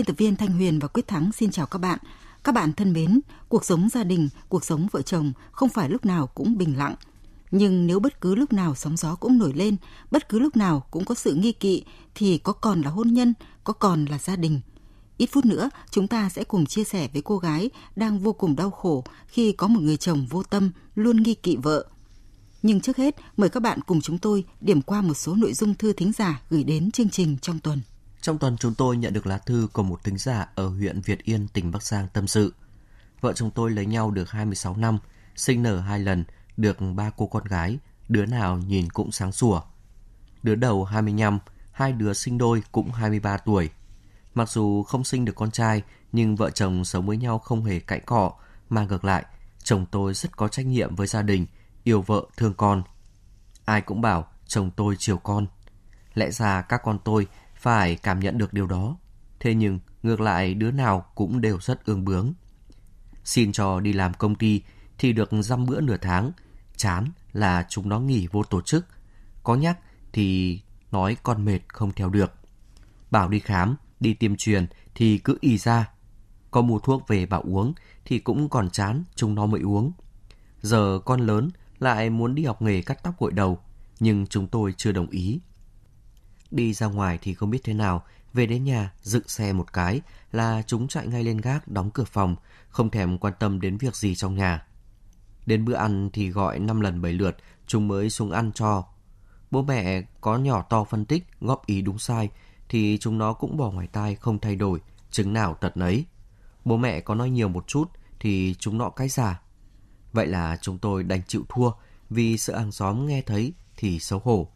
Biên tập viên Thanh Huyền và Quyết Thắng xin chào các bạn. Các bạn thân mến, cuộc sống gia đình, cuộc sống vợ chồng không phải lúc nào cũng bình lặng. Nhưng nếu bất cứ lúc nào sóng gió cũng nổi lên, bất cứ lúc nào cũng có sự nghi kỵ, thì có còn là hôn nhân, có còn là gia đình. Ít phút nữa, chúng ta sẽ cùng chia sẻ với cô gái đang vô cùng đau khổ khi có một người chồng vô tâm, luôn nghi kỵ vợ. Nhưng trước hết, mời các bạn cùng chúng tôi điểm qua một số nội dung thư thính giả gửi đến chương trình trong tuần. Trong tuần chúng tôi nhận được lá thư của một thính giả ở huyện Việt Yên, tỉnh Bắc Giang tâm sự. Vợ chồng tôi lấy nhau được 26 năm, sinh nở hai lần, được ba cô con gái, đứa nào nhìn cũng sáng sủa. Đứa đầu 25, hai đứa sinh đôi cũng 23 tuổi. Mặc dù không sinh được con trai, nhưng vợ chồng sống với nhau không hề cãi cọ, mà ngược lại, chồng tôi rất có trách nhiệm với gia đình, yêu vợ thương con. Ai cũng bảo chồng tôi chiều con. Lẽ ra các con tôi phải cảm nhận được điều đó. Thế nhưng, ngược lại đứa nào cũng đều rất ương bướng. Xin cho đi làm công ty thì được dăm bữa nửa tháng, chán là chúng nó nghỉ vô tổ chức. Có nhắc thì nói con mệt không theo được. Bảo đi khám, đi tiêm truyền thì cứ ì ra. Có mua thuốc về bảo uống thì cũng còn chán chúng nó mới uống. Giờ con lớn lại muốn đi học nghề cắt tóc gội đầu, nhưng chúng tôi chưa đồng ý. Đi ra ngoài thì không biết thế nào, về đến nhà dựng xe một cái là chúng chạy ngay lên gác đóng cửa phòng, không thèm quan tâm đến việc gì trong nhà. Đến bữa ăn thì gọi 5 lần 7 lượt, chúng mới xuống ăn cho. Bố mẹ có nhỏ to phân tích, góp ý đúng sai, thì chúng nó cũng bỏ ngoài tai không thay đổi, chứng nào tật nấy. Bố mẹ có nói nhiều một chút thì chúng nó cái giả. Vậy là chúng tôi đành chịu thua vì sợ hàng xóm nghe thấy thì xấu hổ.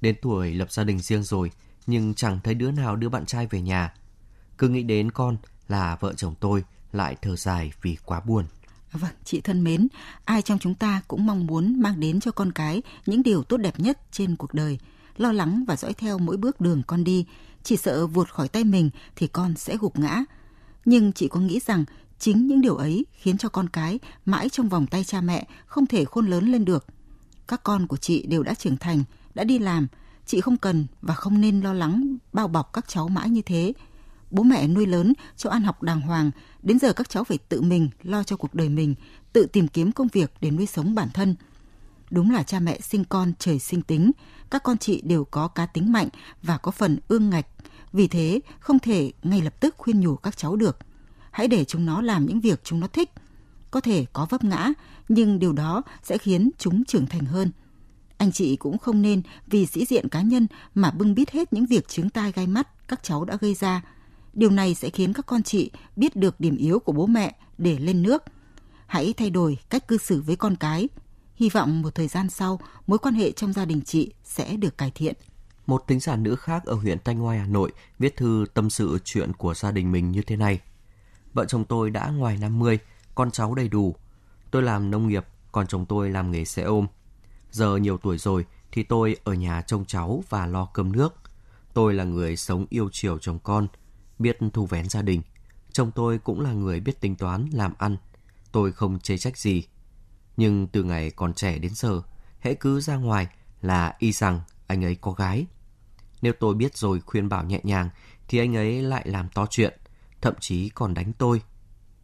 Đến tuổi lập gia đình riêng rồi, nhưng chẳng thấy đứa nào đưa bạn trai về nhà. Cứ nghĩ đến con là vợ chồng tôi lại thở dài vì quá buồn. Vâng, chị thân mến, ai trong chúng ta cũng mong muốn mang đến cho con cái những điều tốt đẹp nhất trên cuộc đời, lo lắng và dõi theo mỗi bước đường con đi, chỉ sợ vụt khỏi tay mình thì con sẽ gục ngã. Nhưng chị có nghĩ rằng chính những điều ấy khiến cho con cái mãi trong vòng tay cha mẹ không thể khôn lớn lên được. Các con của chị đều đã trưởng thành, đã đi làm, chị không cần và không nên lo lắng bao bọc các cháu mãi như thế. Bố mẹ nuôi lớn cho ăn học đàng hoàng, đến giờ các cháu phải tự mình lo cho cuộc đời mình, tự tìm kiếm công việc để nuôi sống bản thân. Đúng là cha mẹ sinh con trời sinh tính, các con chị đều có cá tính mạnh và có phần ương ngạch, vì thế không thể ngay lập tức khuyên nhủ các cháu được. Hãy để chúng nó làm những việc chúng nó thích. Có thể có vấp ngã, nhưng điều đó sẽ khiến chúng trưởng thành hơn – anh chị cũng không nên vì sĩ diện cá nhân mà bưng bít hết những việc chứng tai gai mắt các cháu đã gây ra. Điều này sẽ khiến các con chị biết được điểm yếu của bố mẹ để lên nước. Hãy thay đổi cách cư xử với con cái. Hy vọng một thời gian sau, mối quan hệ trong gia đình chị sẽ được cải thiện. Một tính giả nữ khác ở huyện Thanh Oai, Hà Nội viết thư tâm sự chuyện của gia đình mình như thế này. Vợ chồng tôi đã ngoài 50, con cháu đầy đủ. Tôi làm nông nghiệp, còn chồng tôi làm nghề xe ôm. Giờ nhiều tuổi rồi thì tôi ở nhà trông cháu và lo cơm nước. Tôi là người sống yêu chiều chồng con, biết thu vén gia đình. Chồng tôi cũng là người biết tính toán, làm ăn. Tôi không chê trách gì. Nhưng từ ngày còn trẻ đến giờ, hễ cứ ra ngoài là y rằng anh ấy có gái. Nếu tôi biết rồi khuyên bảo nhẹ nhàng thì anh ấy lại làm to chuyện, thậm chí còn đánh tôi.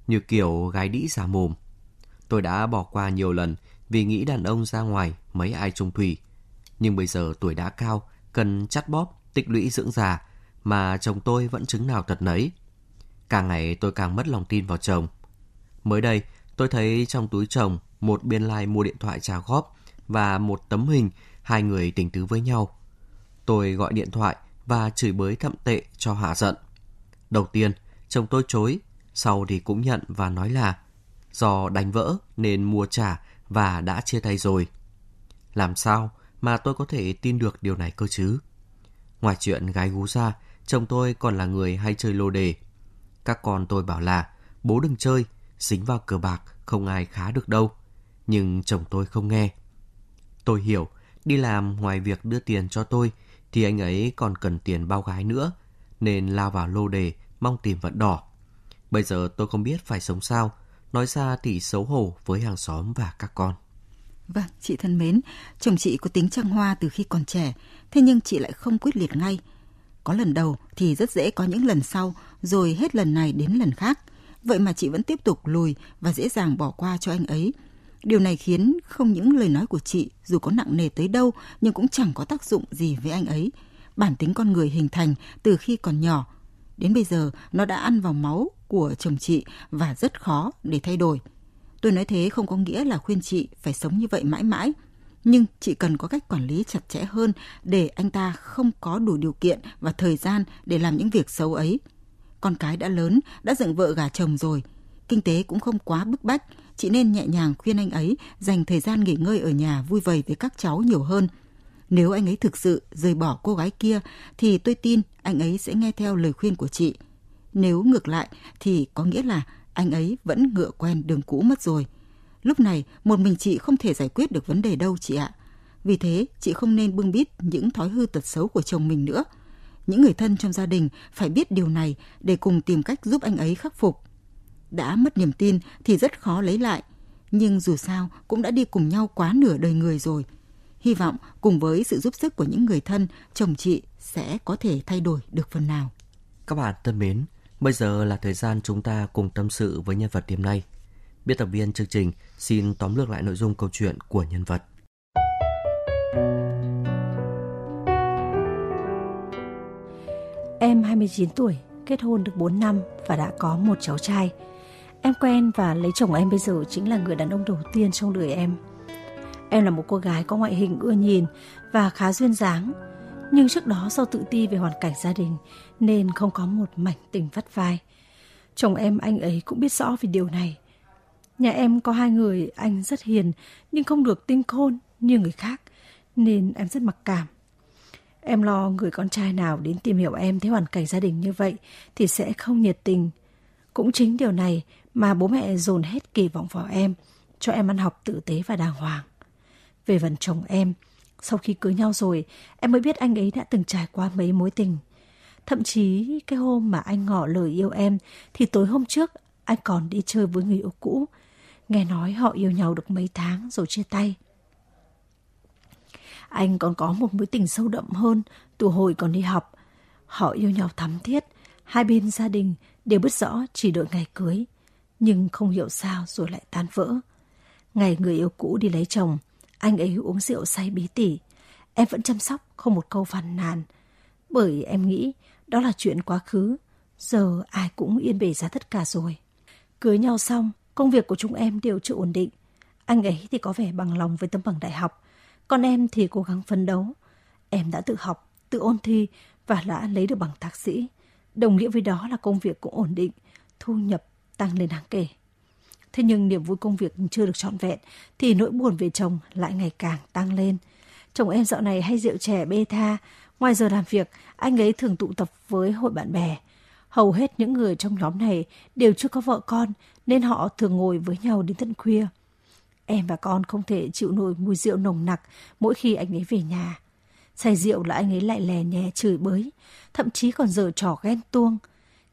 Như kiểu gái đĩ giả mồm. Tôi đã bỏ qua nhiều lần vì nghĩ đàn ông ra ngoài mấy ai trông thủy. Nhưng bây giờ tuổi đã cao, cần chắt bóp, tích lũy dưỡng già, mà chồng tôi vẫn chứng nào tật nấy. Càng ngày tôi càng mất lòng tin vào chồng. Mới đây, tôi thấy trong túi chồng một biên lai like mua điện thoại trả góp và một tấm hình hai người tình tứ với nhau. Tôi gọi điện thoại và chửi bới thậm tệ cho hạ giận. Đầu tiên, chồng tôi chối, sau thì cũng nhận và nói là do đánh vỡ nên mua trả và đã chia tay rồi. Làm sao mà tôi có thể tin được điều này cơ chứ. Ngoài chuyện gái gú ra, chồng tôi còn là người hay chơi lô đề. Các con tôi bảo là bố đừng chơi, dính vào cờ bạc không ai khá được đâu. Nhưng chồng tôi không nghe. Tôi hiểu, đi làm ngoài việc đưa tiền cho tôi thì anh ấy còn cần tiền bao gái nữa, nên lao vào lô đề mong tìm vận đỏ. Bây giờ tôi không biết phải sống sao, nói ra thì xấu hổ với hàng xóm và các con. Vâng, chị thân mến, chồng chị có tính trăng hoa từ khi còn trẻ, thế nhưng chị lại không quyết liệt ngay. Có lần đầu thì rất dễ có những lần sau, rồi hết lần này đến lần khác. Vậy mà chị vẫn tiếp tục lùi và dễ dàng bỏ qua cho anh ấy. Điều này khiến không những lời nói của chị dù có nặng nề tới đâu nhưng cũng chẳng có tác dụng gì với anh ấy. Bản tính con người hình thành từ khi còn nhỏ. Đến bây giờ nó đã ăn vào máu của chồng chị và rất khó để thay đổi. Tôi nói thế không có nghĩa là khuyên chị phải sống như vậy mãi mãi, nhưng chị cần có cách quản lý chặt chẽ hơn để anh ta không có đủ điều kiện và thời gian để làm những việc xấu ấy. Con cái đã lớn, đã dựng vợ gả chồng rồi, kinh tế cũng không quá bức bách, chị nên nhẹ nhàng khuyên anh ấy dành thời gian nghỉ ngơi ở nhà vui vầy với các cháu nhiều hơn. Nếu anh ấy thực sự rời bỏ cô gái kia thì tôi tin anh ấy sẽ nghe theo lời khuyên của chị. Nếu ngược lại thì có nghĩa là anh ấy vẫn ngựa quen đường cũ mất rồi. Lúc này, một mình chị không thể giải quyết được vấn đề đâu chị ạ. Vì thế, chị không nên bưng bít những thói hư tật xấu của chồng mình nữa. Những người thân trong gia đình phải biết điều này để cùng tìm cách giúp anh ấy khắc phục. Đã mất niềm tin thì rất khó lấy lại, nhưng dù sao cũng đã đi cùng nhau quá nửa đời người rồi. Hy vọng cùng với sự giúp sức của những người thân, chồng chị sẽ có thể thay đổi được phần nào. Các bạn thân mến, bây giờ là thời gian chúng ta cùng tâm sự với nhân vật đêm nay. Biên tập viên chương trình xin tóm lược lại nội dung câu chuyện của nhân vật. Em 29 tuổi, kết hôn được 4 năm và đã có một cháu trai. Em quen và lấy chồng em bây giờ chính là người đàn ông đầu tiên trong đời em. Em là một cô gái có ngoại hình ưa nhìn và khá duyên dáng. Nhưng trước đó do tự ti về hoàn cảnh gia đình nên không có một mảnh tình vắt vai. Chồng em anh ấy cũng biết rõ về điều này. Nhà em có hai người, anh rất hiền nhưng không được tinh khôn như người khác nên em rất mặc cảm. Em lo người con trai nào đến tìm hiểu em thấy hoàn cảnh gia đình như vậy thì sẽ không nhiệt tình. Cũng chính điều này mà bố mẹ dồn hết kỳ vọng vào em, cho em ăn học tử tế và đàng hoàng. Về phần chồng em, sau khi cưới nhau rồi, em mới biết anh ấy đã từng trải qua mấy mối tình. Thậm chí cái hôm mà anh ngỏ lời yêu em thì tối hôm trước anh còn đi chơi với người yêu cũ. Nghe nói họ yêu nhau được mấy tháng rồi chia tay. Anh còn có một mối tình sâu đậm hơn từ hồi còn đi học. Họ yêu nhau thắm thiết, hai bên gia đình đều biết rõ chỉ đợi ngày cưới. Nhưng không hiểu sao rồi lại tan vỡ. Ngày người yêu cũ đi lấy chồng, anh ấy uống rượu say bí tỉ. Em vẫn chăm sóc, không một câu phàn nàn. Bởi em nghĩ đó là chuyện quá khứ. Giờ ai cũng yên bề ra tất cả rồi. Cưới nhau xong, công việc của chúng em đều chưa ổn định. Anh ấy thì có vẻ bằng lòng với tấm bằng đại học. Còn em thì cố gắng phấn đấu. Em đã tự học, tự ôn thi và đã lấy được bằng thạc sĩ. Đồng nghĩa với đó là công việc cũng ổn định, thu nhập tăng lên đáng kể. Thế nhưng niềm vui công việc chưa được trọn vẹn thì nỗi buồn về chồng lại ngày càng tăng lên. Chồng em dạo này hay rượu chè bê tha. Ngoài giờ làm việc, anh ấy thường tụ tập với hội bạn bè. Hầu hết những người trong nhóm này đều chưa có vợ con nên họ thường ngồi với nhau đến tận khuya. Em và con không thể chịu nổi mùi rượu nồng nặc mỗi khi anh ấy về nhà. Say rượu là anh ấy lại lè nhẹ chửi bới, thậm chí còn dở trò ghen tuông.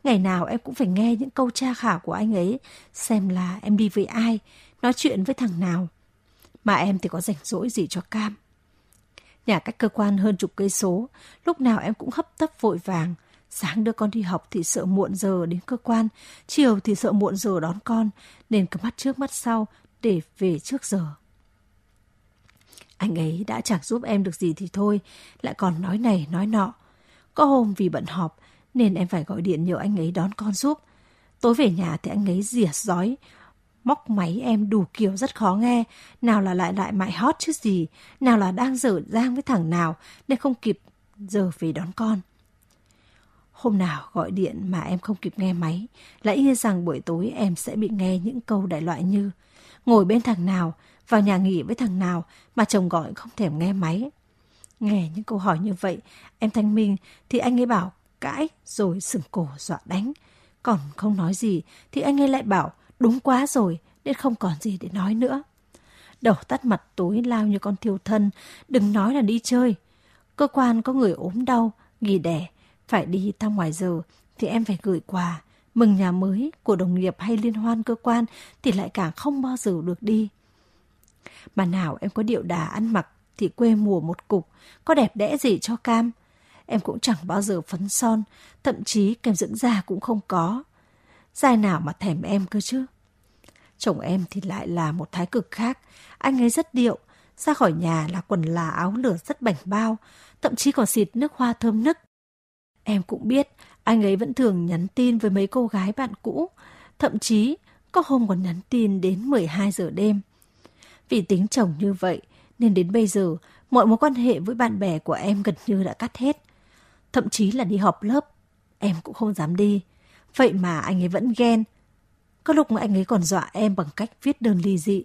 Ngày nào em cũng phải nghe những câu tra khảo của anh ấy, xem là em đi với ai, nói chuyện với thằng nào. Mà em thì có rảnh rỗi gì cho cam. Nhà cách cơ quan hơn chục cây số, lúc nào em cũng hấp tấp vội vàng. Sáng đưa con đi học thì sợ muộn giờ đến cơ quan, chiều thì sợ muộn giờ đón con, nên cứ mắt trước mắt sau để về trước giờ. Anh ấy đã chẳng giúp em được gì thì thôi, lại còn nói này nói nọ. Có hôm vì bận họp nên em phải gọi điện nhờ anh ấy đón con giúp. Tối về nhà thì anh ấy rỉa giói, móc máy em đủ kiểu rất khó nghe. Nào là lại lại mại hot chứ gì, nào là đang dở dang với thằng nào nên không kịp giờ về đón con. Hôm nào gọi điện mà em không kịp nghe máy, lại như rằng buổi tối em sẽ bị nghe những câu đại loại như ngồi bên thằng nào, vào nhà nghỉ với thằng nào mà chồng gọi không thèm nghe máy. Nghe những câu hỏi như vậy, em Thanh Minh thì anh ấy bảo cãi rồi sừng cổ dọa đánh. Còn không nói gì thì anh ấy lại bảo đúng quá rồi nên không còn gì để nói nữa. Đầu tắt mặt tối lao như con thiêu thân, đừng nói là đi chơi. Cơ quan có người ốm đau, nghỉ đẻ, phải đi ta ngoài giờ thì em phải gửi quà. Mừng nhà mới của đồng nghiệp hay liên hoan cơ quan thì lại càng không bao giờ được đi. Mà nào em có điệu đà ăn mặc thì quê mùa một cục, có đẹp đẽ gì cho cam. Em cũng chẳng bao giờ phấn son, thậm chí kem dưỡng da cũng không có. Dài nào mà thèm em cơ chứ. Chồng em thì lại là một thái cực khác. Anh ấy rất điệu, ra khỏi nhà là quần là áo lửa rất bảnh bao, thậm chí còn xịt nước hoa thơm nức. Em cũng biết anh ấy vẫn thường nhắn tin với mấy cô gái bạn cũ, thậm chí có hôm còn nhắn tin đến 12 giờ đêm. Vì tính chồng như vậy, nên đến bây giờ, mọi mối quan hệ với bạn bè của em gần như đã cắt hết. Thậm chí là đi họp lớp, em cũng không dám đi. Vậy mà anh ấy vẫn ghen. Có lúc anh ấy còn dọa em bằng cách viết đơn ly dị.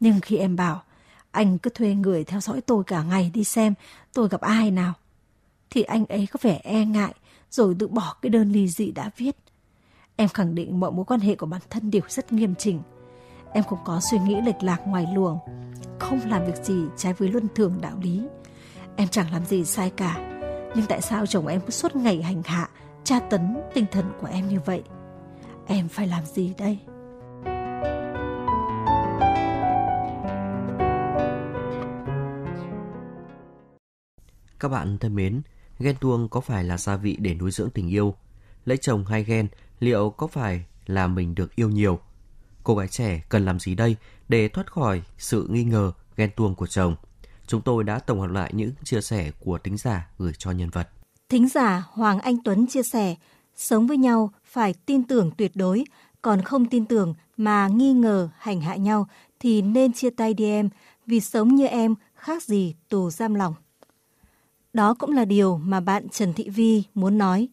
Nhưng khi em bảo, anh cứ thuê người theo dõi tôi cả ngày đi xem tôi gặp ai nào. Thì anh ấy có vẻ e ngại rồi tự bỏ cái đơn ly dị đã viết. Em khẳng định mọi mối quan hệ của bản thân đều rất nghiêm chỉnh. Em không có suy nghĩ lệch lạc ngoài luồng, không làm việc gì trái với luân thường đạo lý. Em chẳng làm gì sai cả, nhưng tại sao chồng em cứ suốt ngày hành hạ, tra tấn tinh thần của em như vậy? Em phải làm gì đây? Các bạn thân mến, ghen tuông có phải là gia vị để nuôi dưỡng tình yêu? Lấy chồng hay ghen, liệu có phải là mình được yêu nhiều? Cô gái trẻ cần làm gì đây để thoát khỏi sự nghi ngờ ghen tuông của chồng? Chúng tôi đã tổng hợp lại những chia sẻ của thính giả gửi cho nhân vật. Thính giả Hoàng Anh Tuấn chia sẻ, sống với nhau phải tin tưởng tuyệt đối, còn không tin tưởng mà nghi ngờ hành hạ nhau thì nên chia tay đi em, vì sống như em khác gì tù giam lòng. Đó cũng là điều mà bạn Trần Thị Vi muốn nói.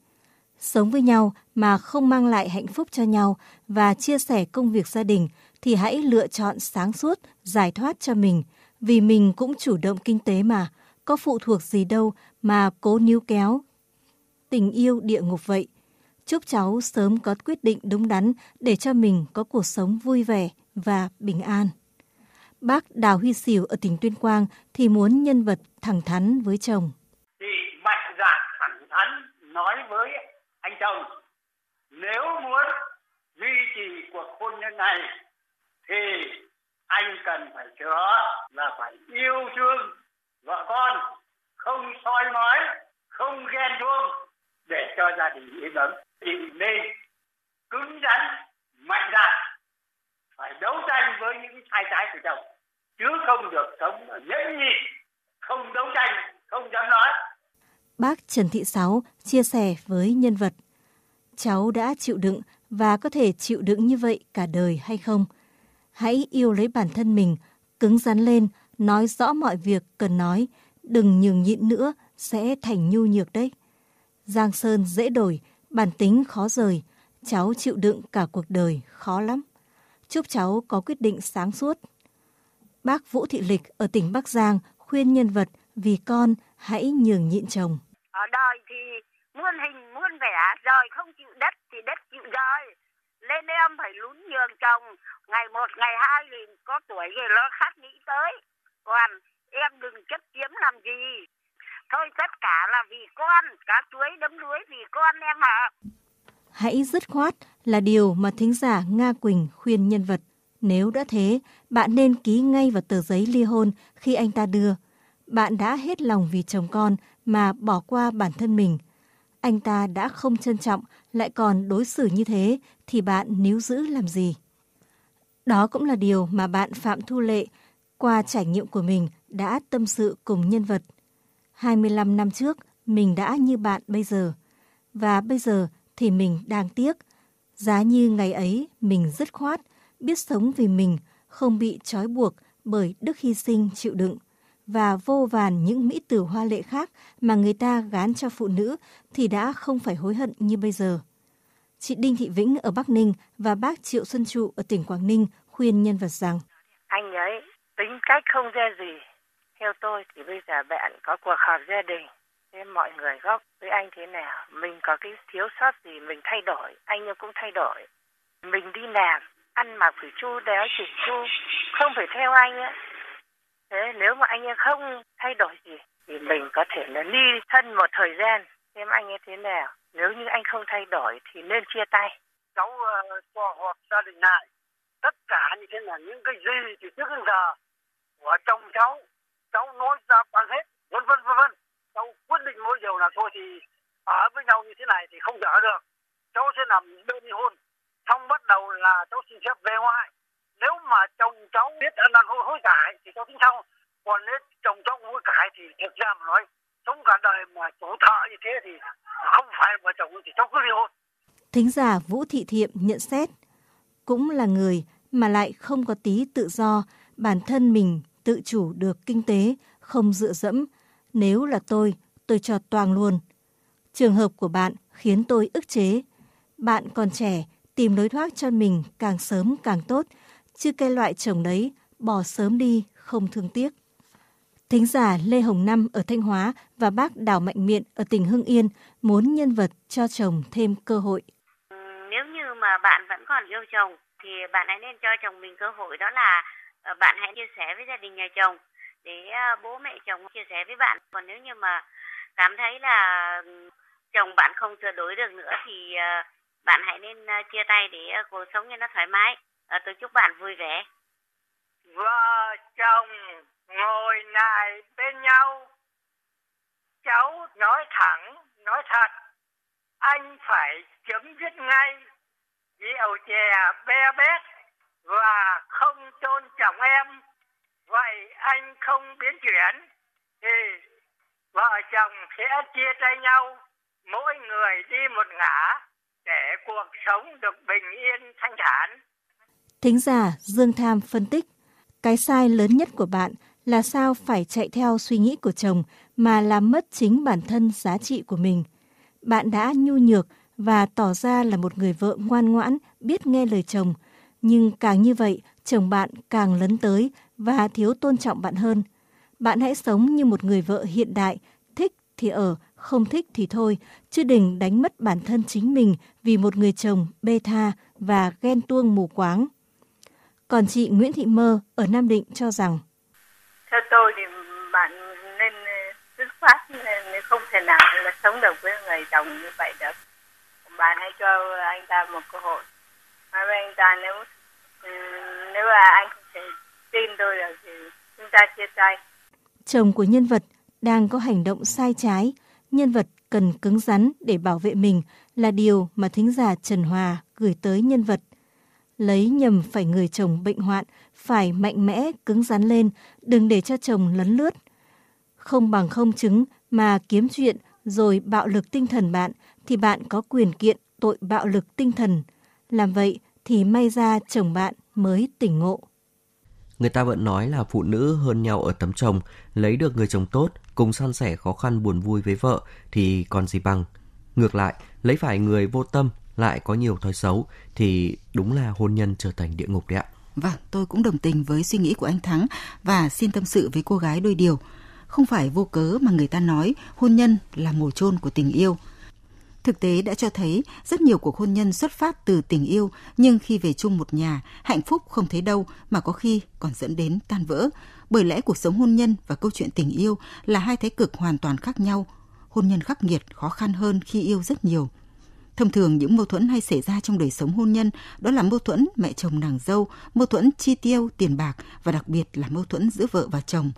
Sống với nhau mà không mang lại hạnh phúc cho nhau và chia sẻ công việc gia đình thì hãy lựa chọn sáng suốt, giải thoát cho mình, vì mình cũng chủ động kinh tế mà, có phụ thuộc gì đâu mà cố níu kéo. Tình yêu địa ngục vậy. Chúc cháu sớm có quyết định đúng đắn để cho mình có cuộc sống vui vẻ và bình an. Bác Đào Huy Sỉu ở tỉnh Tuyên Quang thì muốn nhân vật thẳng thắn với chồng. Thì mạnh dạn thẳng thắn nói với anh chồng nếu muốn duy trì cuộc hôn nhân này thì anh cần phải chữa là phải yêu thương vợ con, không soi mói, không ghen tuông để cho gia đình yên ấm thì nên cứng rắn, mạnh dạn, phải đấu tranh với những sai trái của chồng, chứ không được sống nhẫn nhịn, không đấu tranh, không dám nói Bác Trần Thị Sáu chia sẻ với nhân vật, Cháu đã chịu đựng và có thể chịu đựng như vậy cả đời hay không? Hãy yêu lấy bản thân mình, cứng rắn lên, nói rõ mọi việc cần nói, đừng nhường nhịn nữa, sẽ thành nhu nhược đấy. Giang Sơn dễ đổi, bản tính khó rời, cháu chịu đựng cả cuộc đời khó lắm. Chúc cháu có quyết định sáng suốt. Bác Vũ Thị Lịch ở tỉnh Bắc Giang khuyên nhân vật vì con hãy nhường nhịn chồng. Ở đời thì muôn hình muôn vẻ, rời không chịu đất thì đất chịu rời nên em phải lún nhường chồng, ngày một, ngày hai thì có tuổi rồi lo khác nghĩ tới. Còn em đừng chất chiếm làm gì. Thôi tất cả là vì con, cá chuối đấm đuối vì con em ạ. Hãy dứt khoát là điều mà thính giả Nga Quỳnh khuyên nhân vật. Nếu đã thế, bạn nên ký ngay vào tờ giấy ly hôn khi anh ta đưa. Bạn đã hết lòng vì chồng con mà bỏ qua bản thân mình. Anh ta đã không trân trọng, lại còn đối xử như thế, thì bạn níu giữ làm gì? Đó cũng là điều mà bạn Phạm Thu Lệ, qua trải nghiệm của mình, đã tâm sự cùng nhân vật. 25 năm trước, mình đã như bạn bây giờ. Và bây giờ thì mình đang tiếc. Giá như ngày ấy mình dứt khoát, biết sống vì mình, không bị trói buộc bởi đức hy sinh chịu đựng và vô vàn những mỹ tử hoa lệ khác mà người ta gán cho phụ nữ thì đã không phải hối hận như bây giờ. Chị Đinh Thị Vĩnh ở Bắc Ninh và bác Triệu Xuân Trụ ở tỉnh Quảng Ninh khuyên nhân vật rằng Anh ấy tính cách không ra gì, theo tôi thì bây giờ bạn có cuộc họp gia đình thế mọi người góp với anh thế nào? Mình có cái thiếu sót gì mình thay đổi anh cũng thay đổi. Mình đi làm ăn mặc phải chu đéo chỉnh chu không phải theo anh á thế. Nếu mà anh ấy không thay đổi gì thì mình có thể là ly thân một thời gian. Xem anh ấy thế nào? Nếu như anh không thay đổi thì nên chia tay. Cháu ờ, uh, cho họp gia đình lại tất cả như thế là những cái gì thì trước đến giờ của chồng cháu cháu nói ra bằng hết vân vân vân vân. Cháu quyết định mỗi điều là thôi thì ở với nhau như thế này thì không dở được. Cháu sẽ làm đơn ly hôn. Xong bắt đầu là cháu xin phép về ngoại nếu mà chồng cháu biết ăn năn hối, hối cải thì cháu tính sau còn nếu chồng cháu hối cải thì thực ra mà nói sống cả đời mà chủ thợ như thế thì không phải vợ chồng thì cháu cứ ly hôn Thính giả Vũ Thị Thiệm nhận xét, cũng là người mà lại không có tí tự do, bản thân mình tự chủ được kinh tế, không dựa dẫm. Nếu là tôi, tôi cho toàn luôn. Trường hợp của bạn khiến tôi ức chế. Bạn còn trẻ, tìm lối thoát cho mình càng sớm càng tốt, chứ cái loại chồng đấy, bỏ sớm đi, không thương tiếc. Thính giả Lê Hồng Năm ở Thanh Hóa và bác Đào Mạnh Miện ở tỉnh Hưng Yên muốn nhân vật cho chồng thêm cơ hội. Nếu như mà bạn vẫn còn yêu chồng, thì bạn hãy nên cho chồng mình cơ hội, đó là ờ, bạn hãy chia sẻ với gia đình nhà chồng để ờ, bố mẹ chồng chia sẻ với bạn. Còn nếu như mà cảm thấy là ừ, chồng bạn không sửa đổi được nữa thì ờ, bạn hãy nên chia tay để cuộc sống cho nó thoải mái. Tôi chúc bạn vui vẻ. Vợ chồng ngồi lại bên nhau. Cháu nói thẳng, nói thật. Anh phải chấm dứt ngay. Rượu chè be bét và không tôn trọng em. Vậy anh không biến chuyển thì vợ chồng sẽ chia tay nhau. Mỗi người đi một ngã để cuộc sống được bình yên thanh thản. Thính giả Dương Tham phân tích, cái sai lớn nhất của bạn là sao phải chạy theo suy nghĩ của chồng mà làm mất chính bản thân giá trị của mình. Bạn đã nhu nhược và tỏ ra là một người vợ ngoan ngoãn, biết nghe lời chồng, nhưng càng như vậy, chồng bạn càng lấn tới và thiếu tôn trọng bạn hơn. Bạn hãy sống như một người vợ hiện đại, thích thì ở, không thích thì thôi, chứ đừng đánh mất bản thân chính mình vì một người chồng bê tha và ghen tuông mù quáng. Còn chị Nguyễn Thị Mơ ở Nam Định cho rằng theo tôi thì bạn nên dứt khoát nên không thể nào là sống được với người chồng như vậy được. Bạn hãy cho anh ta một cơ hội. Nói với anh ta nếu ừ, nếu là anh không thể tin tôi được thì chúng ta chia tay. chồng của nhân vật đang có hành động sai trái nhân vật cần cứng rắn để bảo vệ mình là điều mà thính giả Trần Hòa gửi tới nhân vật lấy nhầm phải người chồng bệnh hoạn, phải mạnh mẽ, cứng rắn lên, đừng để cho chồng lấn lướt. Không bằng không chứng mà kiếm chuyện rồi bạo lực tinh thần bạn, thì bạn có quyền kiện tội bạo lực tinh thần. Làm vậy thì may ra chồng bạn mới tỉnh ngộ. Người ta vẫn nói là phụ nữ hơn nhau ở tấm chồng, lấy được người chồng tốt, cùng san sẻ khó khăn buồn vui với vợ thì còn gì bằng. Ngược lại, lấy phải người vô tâm, lại có nhiều thói xấu thì đúng là hôn nhân trở thành địa ngục đấy ạ. Vâng, tôi cũng đồng tình với suy nghĩ của anh Thắng và xin tâm sự với cô gái đôi điều. Không phải vô cớ mà người ta nói hôn nhân là mồ chôn của tình yêu. Thực tế đã cho thấy rất nhiều cuộc hôn nhân xuất phát từ tình yêu nhưng khi về chung một nhà, hạnh phúc không thấy đâu mà có khi còn dẫn đến tan vỡ. Bởi lẽ cuộc sống hôn nhân và câu chuyện tình yêu là hai thái cực hoàn toàn khác nhau. Hôn nhân khắc nghiệt, khó khăn hơn khi yêu rất nhiều. Thông thường những mâu thuẫn hay xảy ra trong đời sống hôn nhân đó là mâu thuẫn mẹ chồng nàng dâu, mâu thuẫn chi tiêu, tiền bạc và đặc biệt là mâu thuẫn giữa vợ và chồng.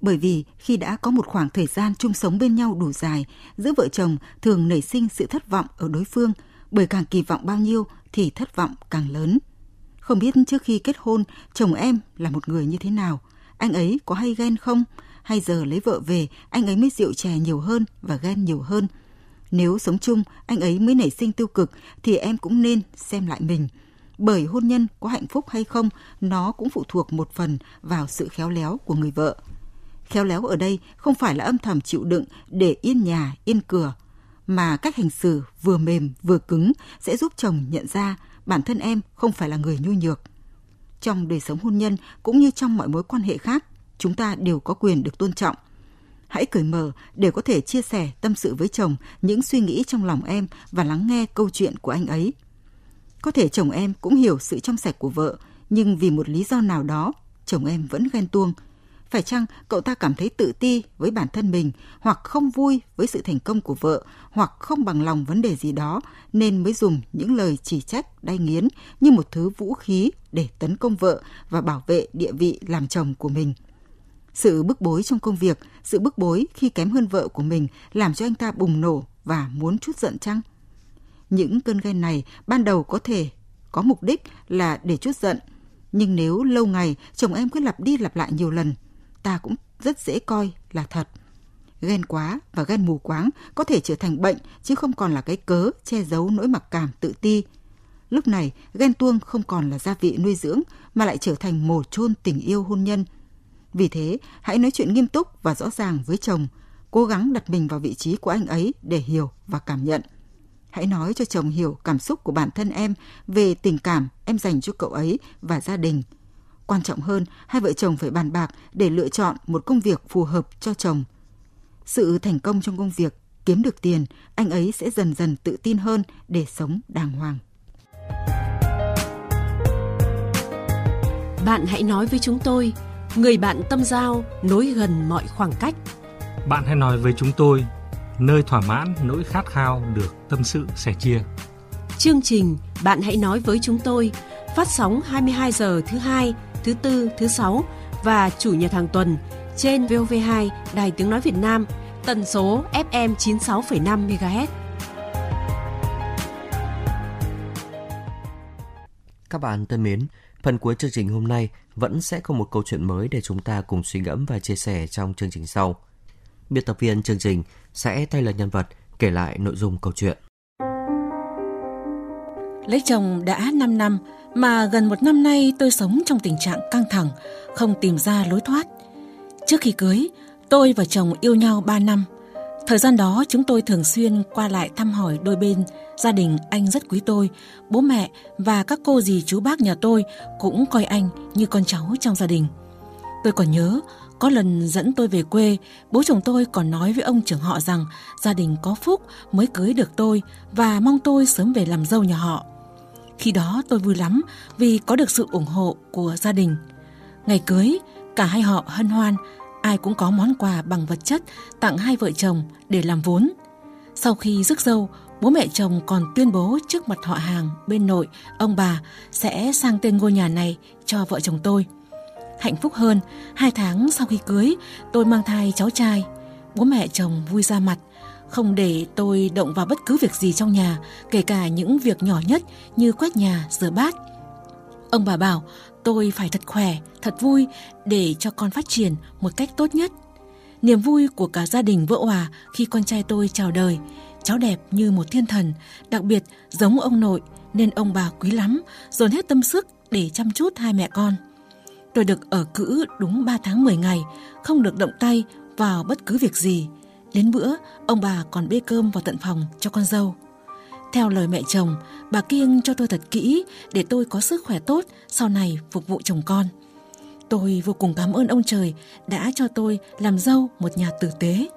Bởi vì khi đã có một khoảng thời gian chung sống bên nhau đủ dài, giữa vợ chồng thường nảy sinh sự thất vọng ở đối phương, bởi càng kỳ vọng bao nhiêu thì thất vọng càng lớn. Không biết trước khi kết hôn, chồng em là một người như thế nào? Anh ấy có hay ghen không? Hay giờ lấy vợ về, anh ấy mới rượu chè nhiều hơn và ghen nhiều hơn – nếu sống chung, anh ấy mới nảy sinh tiêu cực thì em cũng nên xem lại mình. Bởi hôn nhân có hạnh phúc hay không, nó cũng phụ thuộc một phần vào sự khéo léo của người vợ. Khéo léo ở đây không phải là âm thầm chịu đựng để yên nhà, yên cửa, mà cách hành xử vừa mềm vừa cứng sẽ giúp chồng nhận ra bản thân em không phải là người nhu nhược. Trong đời sống hôn nhân cũng như trong mọi mối quan hệ khác, chúng ta đều có quyền được tôn trọng. Hãy cởi mở để có thể chia sẻ tâm sự với chồng những suy nghĩ trong lòng em và lắng nghe câu chuyện của anh ấy. Có thể chồng em cũng hiểu sự trong sạch của vợ, nhưng vì một lý do nào đó, chồng em vẫn ghen tuông. Phải chăng cậu ta cảm thấy tự ti với bản thân mình hoặc không vui với sự thành công của vợ hoặc không bằng lòng vấn đề gì đó nên mới dùng những lời chỉ trách đay nghiến như một thứ vũ khí để tấn công vợ và bảo vệ địa vị làm chồng của mình. Sự bức bối trong công việc, sự bức bối khi kém hơn vợ của mình làm cho anh ta bùng nổ và muốn chút giận chăng? Những cơn ghen này ban đầu có thể có mục đích là để chút giận, nhưng nếu lâu ngày chồng em cứ lặp đi lặp lại nhiều lần, ta cũng rất dễ coi là thật. Ghen quá và ghen mù quáng có thể trở thành bệnh chứ không còn là cái cớ che giấu nỗi mặc cảm tự ti. Lúc này, ghen tuông không còn là gia vị nuôi dưỡng mà lại trở thành mồ chôn tình yêu hôn nhân. Vì thế, hãy nói chuyện nghiêm túc và rõ ràng với chồng, cố gắng đặt mình vào vị trí của anh ấy để hiểu và cảm nhận. Hãy nói cho chồng hiểu cảm xúc của bản thân em về tình cảm em dành cho cậu ấy và gia đình. Quan trọng hơn, hai vợ chồng phải bàn bạc để lựa chọn một công việc phù hợp cho chồng. Sự thành công trong công việc, kiếm được tiền, anh ấy sẽ dần dần tự tin hơn để sống đàng hoàng. Bạn hãy nói với chúng tôi, người bạn tâm giao nối gần mọi khoảng cách. Bạn hãy nói với chúng tôi, nơi thỏa mãn nỗi khát khao được tâm sự sẻ chia. Chương trình Bạn hãy nói với chúng tôi phát sóng 22 giờ thứ hai, thứ tư, thứ sáu và chủ nhật hàng tuần trên VOV2 Đài Tiếng Nói Việt Nam, tần số FM 96,5 MHz. Các bạn thân mến, phần cuối chương trình hôm nay vẫn sẽ có một câu chuyện mới để chúng ta cùng suy ngẫm và chia sẻ trong chương trình sau. Biên tập viên chương trình sẽ thay lời nhân vật kể lại nội dung câu chuyện. Lấy chồng đã 5 năm mà gần một năm nay tôi sống trong tình trạng căng thẳng, không tìm ra lối thoát. Trước khi cưới, tôi và chồng yêu nhau 3 năm. Thời gian đó chúng tôi thường xuyên qua lại thăm hỏi đôi bên, gia đình anh rất quý tôi, bố mẹ và các cô dì chú bác nhà tôi cũng coi anh như con cháu trong gia đình. Tôi còn nhớ, có lần dẫn tôi về quê, bố chồng tôi còn nói với ông trưởng họ rằng gia đình có phúc mới cưới được tôi và mong tôi sớm về làm dâu nhà họ. Khi đó tôi vui lắm vì có được sự ủng hộ của gia đình. Ngày cưới, cả hai họ hân hoan, ai cũng có món quà bằng vật chất tặng hai vợ chồng để làm vốn. Sau khi rước dâu, bố mẹ chồng còn tuyên bố trước mặt họ hàng bên nội, ông bà sẽ sang tên ngôi nhà này cho vợ chồng tôi. Hạnh phúc hơn, hai tháng sau khi cưới, tôi mang thai cháu trai. Bố mẹ chồng vui ra mặt, không để tôi động vào bất cứ việc gì trong nhà, kể cả những việc nhỏ nhất như quét nhà, rửa bát. Ông bà bảo tôi phải thật khỏe, thật vui để cho con phát triển một cách tốt nhất. Niềm vui của cả gia đình vỡ hòa khi con trai tôi chào đời. Cháu đẹp như một thiên thần, đặc biệt giống ông nội nên ông bà quý lắm, dồn hết tâm sức để chăm chút hai mẹ con. Tôi được ở cữ đúng 3 tháng 10 ngày, không được động tay vào bất cứ việc gì. Đến bữa, ông bà còn bê cơm vào tận phòng cho con dâu. Theo lời mẹ chồng, bà kiêng cho tôi thật kỹ để tôi có sức khỏe tốt sau này phục vụ chồng con. Tôi vô cùng cảm ơn ông trời đã cho tôi làm dâu một nhà tử tế.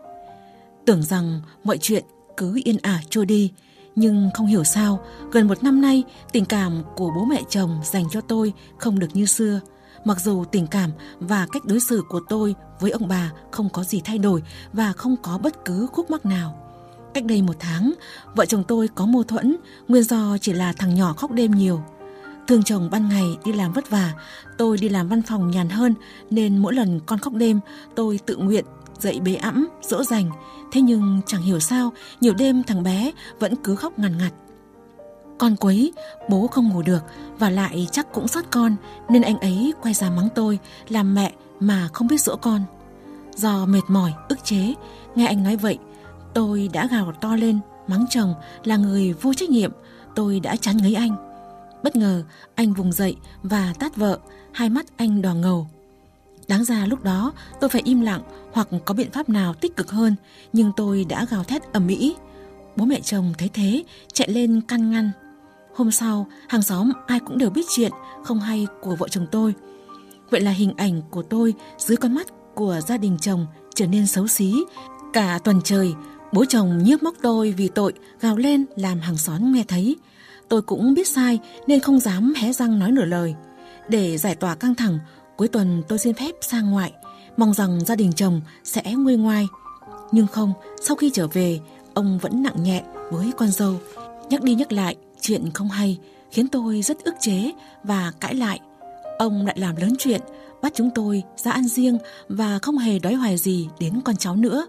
Tưởng rằng mọi chuyện cứ yên ả trôi đi, nhưng không hiểu sao, gần một năm nay tình cảm của bố mẹ chồng dành cho tôi không được như xưa – Mặc dù tình cảm và cách đối xử của tôi với ông bà không có gì thay đổi và không có bất cứ khúc mắc nào. Cách đây một tháng, vợ chồng tôi có mâu thuẫn, nguyên do chỉ là thằng nhỏ khóc đêm nhiều. Thương chồng ban ngày đi làm vất vả, tôi đi làm văn phòng nhàn hơn nên mỗi lần con khóc đêm tôi tự nguyện dậy bế ẵm, dỗ dành. Thế nhưng chẳng hiểu sao, nhiều đêm thằng bé vẫn cứ khóc ngằn ngặt. Con quấy, bố không ngủ được và lại chắc cũng sót con nên anh ấy quay ra mắng tôi làm mẹ mà không biết dỗ con. Do mệt mỏi, ức chế, nghe anh nói vậy, tôi đã gào to lên mắng chồng là người vô trách nhiệm, tôi đã chán ngấy anh. Bất ngờ, anh vùng dậy và tát vợ, hai mắt anh đỏ ngầu. Đáng ra lúc đó tôi phải im lặng hoặc có biện pháp nào tích cực hơn, nhưng tôi đã gào thét ầm ĩ. Bố mẹ chồng thấy thế, chạy lên căn ngăn Hôm sau, hàng xóm ai cũng đều biết chuyện không hay của vợ chồng tôi. Vậy là hình ảnh của tôi dưới con mắt của gia đình chồng trở nên xấu xí. Cả tuần trời, bố chồng nhiếc móc tôi vì tội gào lên làm hàng xóm nghe thấy. Tôi cũng biết sai nên không dám hé răng nói nửa lời. Để giải tỏa căng thẳng, cuối tuần tôi xin phép sang ngoại, mong rằng gia đình chồng sẽ nguôi ngoai. Nhưng không, sau khi trở về, ông vẫn nặng nhẹ với con dâu. Nhắc đi nhắc lại, chuyện không hay, khiến tôi rất ức chế và cãi lại. Ông lại làm lớn chuyện, bắt chúng tôi ra ăn riêng và không hề đói hoài gì đến con cháu nữa.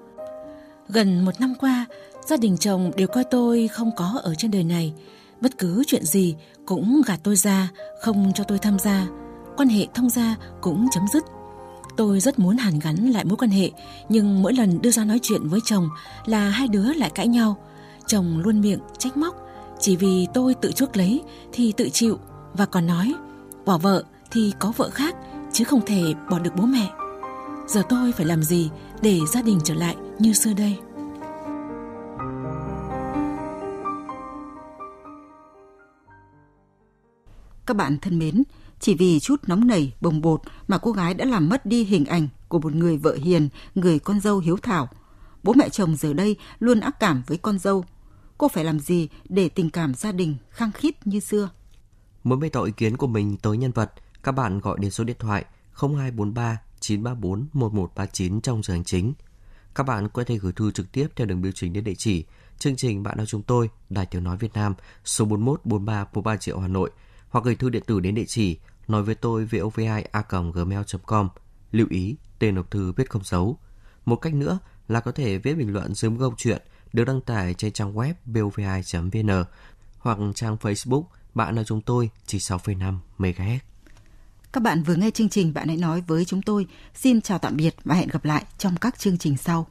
Gần một năm qua, gia đình chồng đều coi tôi không có ở trên đời này. Bất cứ chuyện gì cũng gạt tôi ra, không cho tôi tham gia. Quan hệ thông gia cũng chấm dứt. Tôi rất muốn hàn gắn lại mối quan hệ, nhưng mỗi lần đưa ra nói chuyện với chồng là hai đứa lại cãi nhau. Chồng luôn miệng trách móc, chỉ vì tôi tự chuốc lấy thì tự chịu và còn nói bỏ vợ thì có vợ khác chứ không thể bỏ được bố mẹ. Giờ tôi phải làm gì để gia đình trở lại như xưa đây? Các bạn thân mến, chỉ vì chút nóng nảy, bồng bột mà cô gái đã làm mất đi hình ảnh của một người vợ hiền, người con dâu hiếu thảo. Bố mẹ chồng giờ đây luôn ác cảm với con dâu. Cô phải làm gì để tình cảm gia đình khăng khít như xưa? Muốn bày tỏ ý kiến của mình tới nhân vật, các bạn gọi đến số điện thoại 0243 934 1139 trong giờ hành chính. Các bạn có thể gửi thư trực tiếp theo đường bưu chính đến địa chỉ chương trình Bạn nói chúng tôi, Đài Tiếng Nói Việt Nam, số 41 43 43 Triệu Hà Nội hoặc gửi thư điện tử đến địa chỉ nói với tôi vovai.gmail.com. Lưu ý, tên nộp thư viết không dấu. Một cách nữa là có thể viết bình luận dưới câu chuyện được đăng tải trên trang web vovai.vn hoặc trang Facebook Bạn nói chúng tôi chỉ 6,5 MHz. Các bạn vừa nghe chương trình Bạn hãy nói với chúng tôi. Xin chào tạm biệt và hẹn gặp lại trong các chương trình sau.